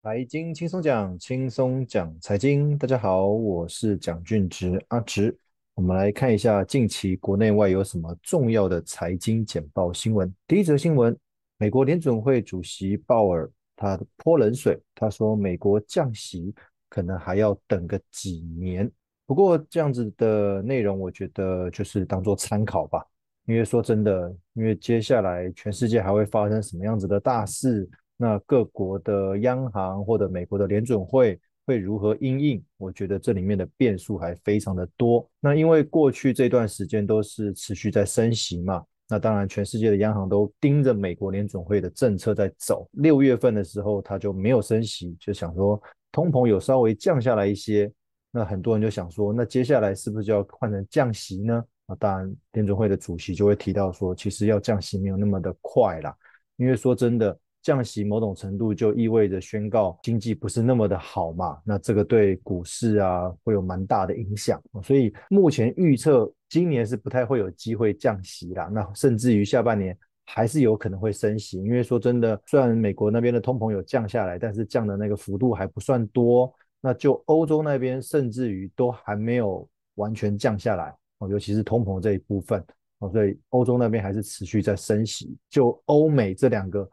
财经轻松讲，轻松讲财经。大家好，我是蒋俊植阿植。我们来看一下近期国内外有什么重要的财经简报新闻。第一则新闻，美国联准会主席鲍尔他泼冷水，他说美国降息可能还要等个几年。不过这样子的内容，我觉得就是当做参考吧。因为说真的，因为接下来全世界还会发生什么样子的大事？那各国的央行或者美国的联准会会如何应应？我觉得这里面的变数还非常的多。那因为过去这段时间都是持续在升息嘛，那当然全世界的央行都盯着美国联准会的政策在走。六月份的时候，他就没有升息，就想说通膨有稍微降下来一些。那很多人就想说，那接下来是不是就要换成降息呢？啊，当然联准会的主席就会提到说，其实要降息没有那么的快啦，因为说真的。降息某种程度就意味着宣告经济不是那么的好嘛，那这个对股市啊会有蛮大的影响，所以目前预测今年是不太会有机会降息啦，那甚至于下半年还是有可能会升息，因为说真的，虽然美国那边的通膨有降下来，但是降的那个幅度还不算多，那就欧洲那边甚至于都还没有完全降下来，尤其是通膨这一部分，所以欧洲那边还是持续在升息，就欧美这两个。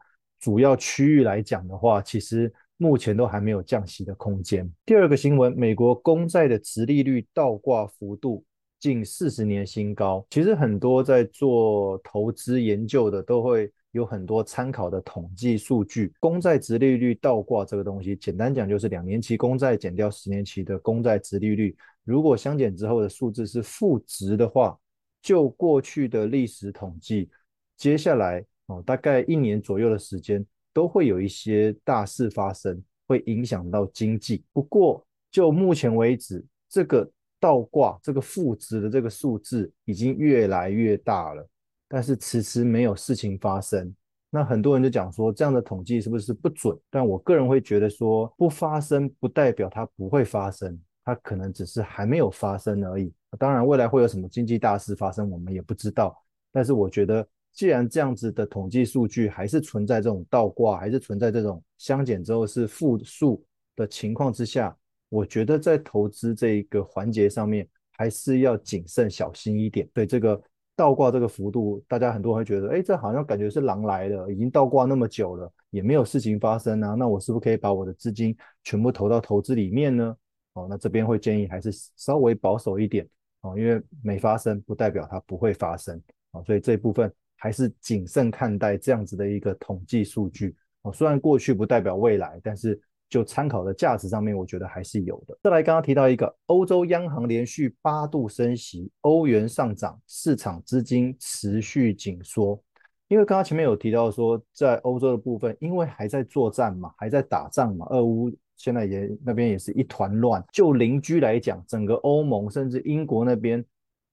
主要区域来讲的话，其实目前都还没有降息的空间。第二个新闻，美国公债的殖利率倒挂幅度近四十年新高。其实很多在做投资研究的都会有很多参考的统计数据。公债殖利率倒挂这个东西，简单讲就是两年期公债减掉十年期的公债殖利率，如果相减之后的数字是负值的话，就过去的历史统计，接下来。哦，大概一年左右的时间都会有一些大事发生，会影响到经济。不过就目前为止，这个倒挂、这个负值的这个数字已经越来越大了，但是迟迟没有事情发生。那很多人就讲说，这样的统计是不是不准？但我个人会觉得说，不发生不代表它不会发生，它可能只是还没有发生而已。当然，未来会有什么经济大事发生，我们也不知道。但是我觉得。既然这样子的统计数据还是存在这种倒挂，还是存在这种相减之后是负数的情况之下，我觉得在投资这一个环节上面还是要谨慎小心一点。对这个倒挂这个幅度，大家很多人会觉得，哎，这好像感觉是狼来了，已经倒挂那么久了，也没有事情发生啊，那我是不是可以把我的资金全部投到投资里面呢？哦，那这边会建议还是稍微保守一点哦，因为没发生不代表它不会发生啊，所以这一部分。还是谨慎看待这样子的一个统计数据哦，虽然过去不代表未来，但是就参考的价值上面，我觉得还是有的。再来，刚刚提到一个欧洲央行连续八度升息，欧元上涨，市场资金持续紧缩。因为刚刚前面有提到说，在欧洲的部分，因为还在作战嘛，还在打仗嘛，俄乌现在也那边也是一团乱。就邻居来讲，整个欧盟甚至英国那边。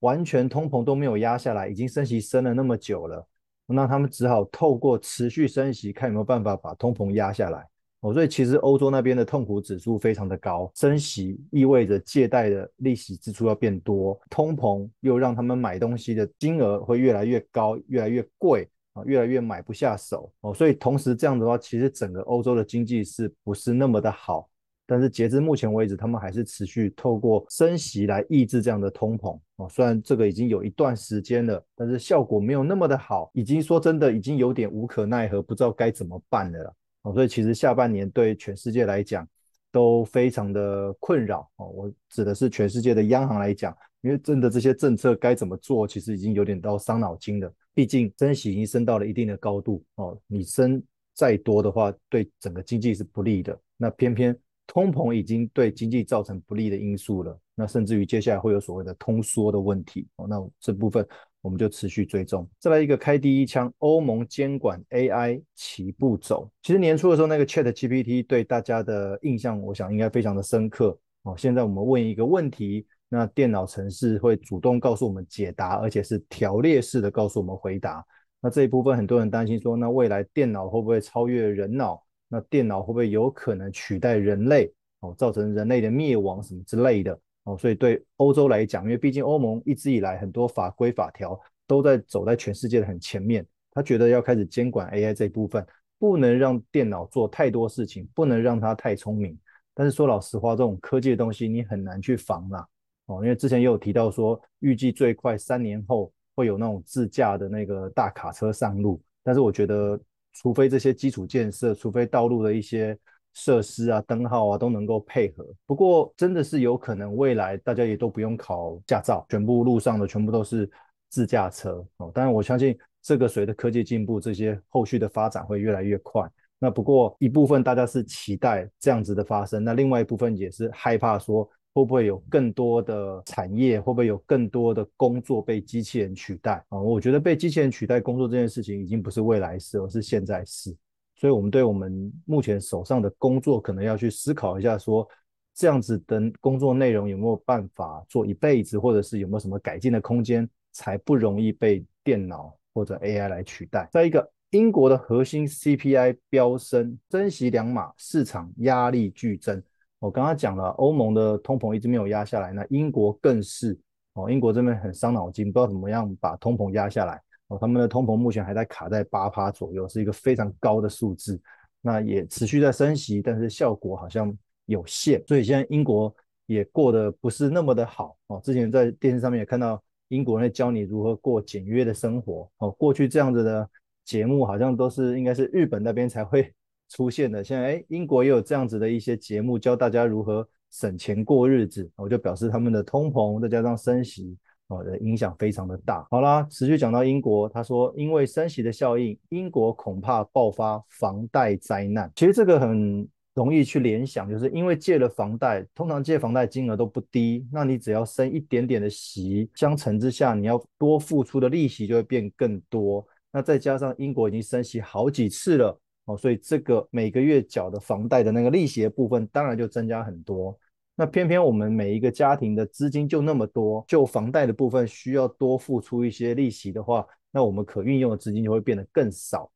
完全通膨都没有压下来，已经升息升了那么久了，那他们只好透过持续升息，看有没有办法把通膨压下来。哦，所以其实欧洲那边的痛苦指数非常的高，升息意味着借贷的利息支出要变多，通膨又让他们买东西的金额会越来越高，越来越贵啊，越来越买不下手哦。所以同时这样的话，其实整个欧洲的经济是不是那么的好？但是截至目前为止，他们还是持续透过升息来抑制这样的通膨哦。虽然这个已经有一段时间了，但是效果没有那么的好，已经说真的已经有点无可奈何，不知道该怎么办了。哦，所以其实下半年对全世界来讲都非常的困扰哦。我指的是全世界的央行来讲，因为真的这些政策该怎么做，其实已经有点到伤脑筋了。毕竟升息已经升到了一定的高度哦，你升再多的话，对整个经济是不利的。那偏偏。通膨已经对经济造成不利的因素了，那甚至于接下来会有所谓的通缩的问题哦。那这部分我们就持续追踪。再来一个开第一枪，欧盟监管 AI 齐步走。其实年初的时候，那个 ChatGPT 对大家的印象，我想应该非常的深刻哦。现在我们问一个问题，那电脑程式会主动告诉我们解答，而且是条列式的告诉我们回答。那这一部分很多人担心说，那未来电脑会不会超越人脑？那电脑会不会有可能取代人类哦，造成人类的灭亡什么之类的哦？所以对欧洲来讲，因为毕竟欧盟一直以来很多法规法条都在走在全世界的很前面，他觉得要开始监管 AI 这一部分，不能让电脑做太多事情，不能让它太聪明。但是说老实话，这种科技的东西你很难去防啦。哦，因为之前也有提到说，预计最快三年后会有那种自驾的那个大卡车上路。但是我觉得，除非这些基础建设，除非道路的一些设施啊、灯号啊都能够配合。不过，真的是有可能未来大家也都不用考驾照，全部路上的全部都是自驾车哦。当然，我相信这个随着科技进步，这些后续的发展会越来越快。那不过一部分大家是期待这样子的发生，那另外一部分也是害怕说会不会有更多的产业，会不会有更多的工作被机器人取代啊？我觉得被机器人取代工作这件事情已经不是未来事，而是现在事。所以，我们对我们目前手上的工作，可能要去思考一下，说这样子的工作内容有没有办法做一辈子，或者是有没有什么改进的空间，才不容易被电脑或者 AI 来取代。再一个。英国的核心 CPI 飙升，升息两码，市场压力剧增。我刚刚讲了，欧盟的通膨一直没有压下来，那英国更是哦，英国这边很伤脑筋，不知道怎么样把通膨压下来哦。他们的通膨目前还在卡在八趴左右，是一个非常高的数字。那也持续在升息，但是效果好像有限，所以现在英国也过得不是那么的好哦。之前在电视上面也看到英国人在教你如何过简约的生活哦，过去这样子的。节目好像都是应该是日本那边才会出现的，现在哎，英国也有这样子的一些节目，教大家如何省钱过日子。我就表示他们的通膨再加上升息，哦的影响非常的大。好啦，持续讲到英国，他说因为升息的效应，英国恐怕爆发房贷灾难。其实这个很容易去联想，就是因为借了房贷，通常借房贷金额都不低，那你只要升一点点的息，相乘之下，你要多付出的利息就会变更多。那再加上英国已经升息好几次了哦，所以这个每个月缴的房贷的那个利息的部分，当然就增加很多。那偏偏我们每一个家庭的资金就那么多，就房贷的部分需要多付出一些利息的话，那我们可运用的资金就会变得更少。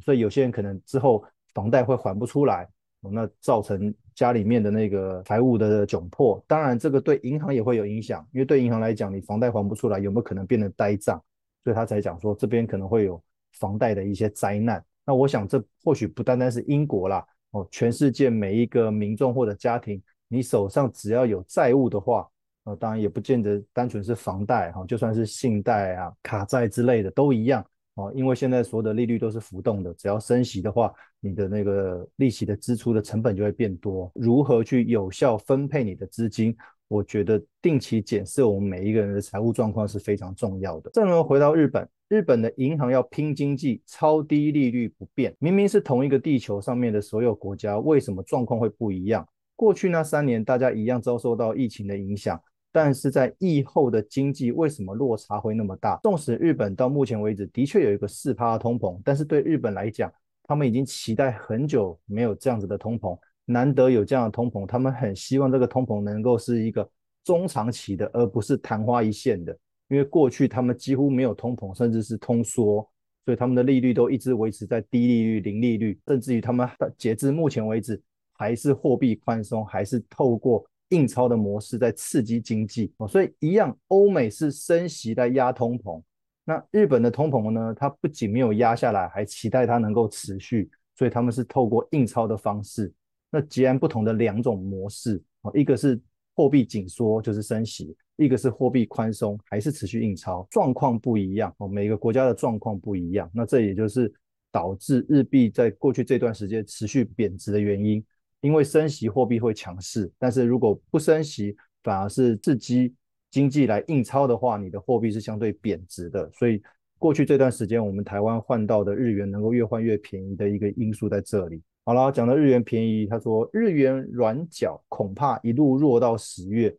所以有些人可能之后房贷会还不出来，那造成家里面的那个财务的窘迫。当然，这个对银行也会有影响，因为对银行来讲，你房贷还不出来，有没有可能变成呆账？所以他才讲说，这边可能会有房贷的一些灾难。那我想，这或许不单单是英国啦，哦，全世界每一个民众或者家庭，你手上只要有债务的话，呃，当然也不见得单纯是房贷哈，就算是信贷啊、卡债之类的都一样哦。因为现在所有的利率都是浮动的，只要升息的话，你的那个利息的支出的成本就会变多。如何去有效分配你的资金？我觉得定期检视我们每一个人的财务状况是非常重要的。正如回到日本，日本的银行要拼经济，超低利率不变。明明是同一个地球上面的所有国家，为什么状况会不一样？过去那三年大家一样遭受到疫情的影响，但是在疫后的经济为什么落差会那么大？纵使日本到目前为止的确有一个四趴通膨，但是对日本来讲，他们已经期待很久没有这样子的通膨。难得有这样的通膨，他们很希望这个通膨能够是一个中长期的，而不是昙花一现的。因为过去他们几乎没有通膨，甚至是通缩，所以他们的利率都一直维持在低利率、零利率，甚至于他们截至目前为止还是货币宽松，还是透过印钞的模式在刺激经济。哦所以一样，欧美是升息在压通膨，那日本的通膨呢？它不仅没有压下来，还期待它能够持续，所以他们是透过印钞的方式。那截然不同的两种模式啊，一个是货币紧缩，就是升息；一个是货币宽松，还是持续印钞，状况不一样哦。每个国家的状况不一样，那这也就是导致日币在过去这段时间持续贬值的原因。因为升息货币会强势，但是如果不升息，反而是刺激经济来印钞的话，你的货币是相对贬值的。所以过去这段时间，我们台湾换到的日元能够越换越便宜的一个因素在这里。好了，讲到日元便宜，他说日元软脚恐怕一路弱到十月。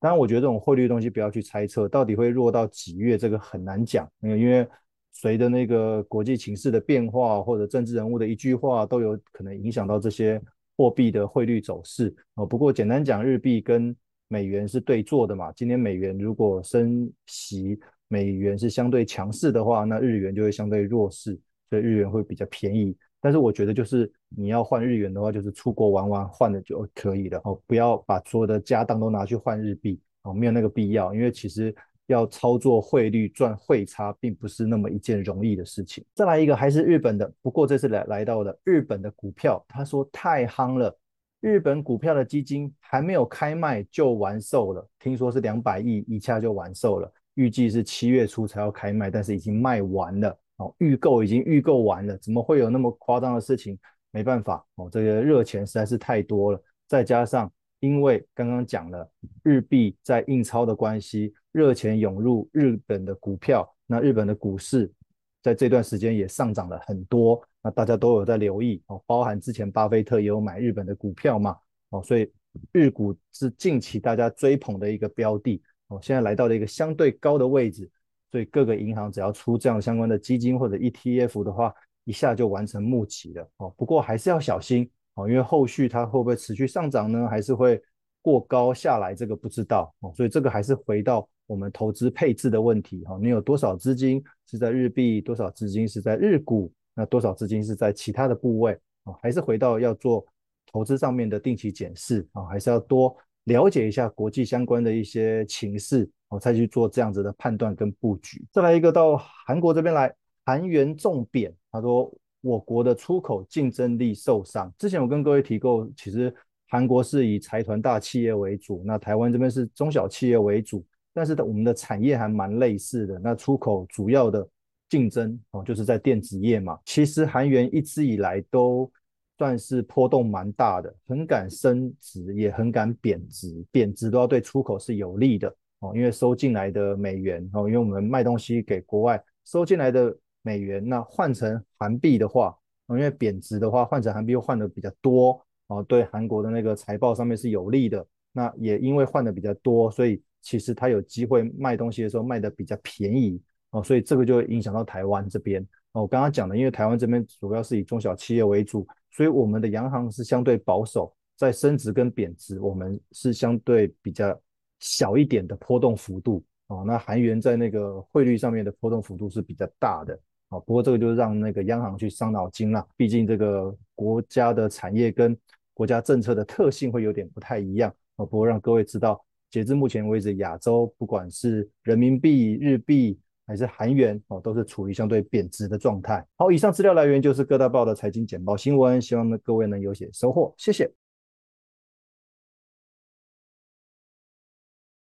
当然，我觉得这种汇率的东西不要去猜测到底会弱到几月，这个很难讲。因为随着那个国际情势的变化，或者政治人物的一句话，都有可能影响到这些货币的汇率走势。哦，不过简单讲，日币跟美元是对做的嘛。今天美元如果升息，美元是相对强势的话，那日元就会相对弱势，所以日元会比较便宜。但是我觉得，就是你要换日元的话，就是出国玩玩换了就可以了哦，不要把所有的家当都拿去换日币哦，没有那个必要。因为其实要操作汇率赚汇差，并不是那么一件容易的事情。再来一个还是日本的，不过这次来来到了日本的股票，他说太夯了，日本股票的基金还没有开卖就完售了，听说是两百亿一下就完售了，预计是七月初才要开卖，但是已经卖完了哦，预购已经预购完了，怎么会有那么夸张的事情？没办法哦，这个热钱实在是太多了，再加上因为刚刚讲了日币在印钞的关系，热钱涌入日本的股票，那日本的股市在这段时间也上涨了很多，那大家都有在留意哦，包含之前巴菲特也有买日本的股票嘛哦，所以日股是近期大家追捧的一个标的哦，现在来到了一个相对高的位置，所以各个银行只要出这样相关的基金或者 ETF 的话。一下就完成募集了哦，不过还是要小心哦，因为后续它会不会持续上涨呢？还是会过高下来？这个不知道哦，所以这个还是回到我们投资配置的问题哈。你有多少资金是在日币，多少资金是在日股，那多少资金是在其他的部位啊？还是回到要做投资上面的定期检视啊？还是要多了解一下国际相关的一些情势哦，再去做这样子的判断跟布局。再来一个到韩国这边来。韩元重贬，他说我国的出口竞争力受伤。之前我跟各位提过，其实韩国是以财团大企业为主，那台湾这边是中小企业为主，但是我们的产业还蛮类似的。那出口主要的竞争哦，就是在电子业嘛。其实韩元一直以来都算是波动蛮大的，很敢升值，也很敢贬值，贬值都要对出口是有利的哦，因为收进来的美元哦，因为我们卖东西给国外，收进来的。美元，那换成韩币的话，因为贬值的话，换成韩币又换的比较多哦，对韩国的那个财报上面是有利的。那也因为换的比较多，所以其实它有机会卖东西的时候卖的比较便宜哦，所以这个就会影响到台湾这边哦。我刚刚讲的，因为台湾这边主要是以中小企业为主，所以我们的央行是相对保守，在升值跟贬值，我们是相对比较小一点的波动幅度哦。那韩元在那个汇率上面的波动幅度是比较大的。啊，不过这个就是让那个央行去伤脑筋了，毕竟这个国家的产业跟国家政策的特性会有点不太一样啊。不过让各位知道，截至目前为止，亚洲不管是人民币、日币还是韩元哦，都是处于相对贬值的状态。好，以上资料来源就是各大报的财经简报新闻，希望呢各位能有些收获，谢谢。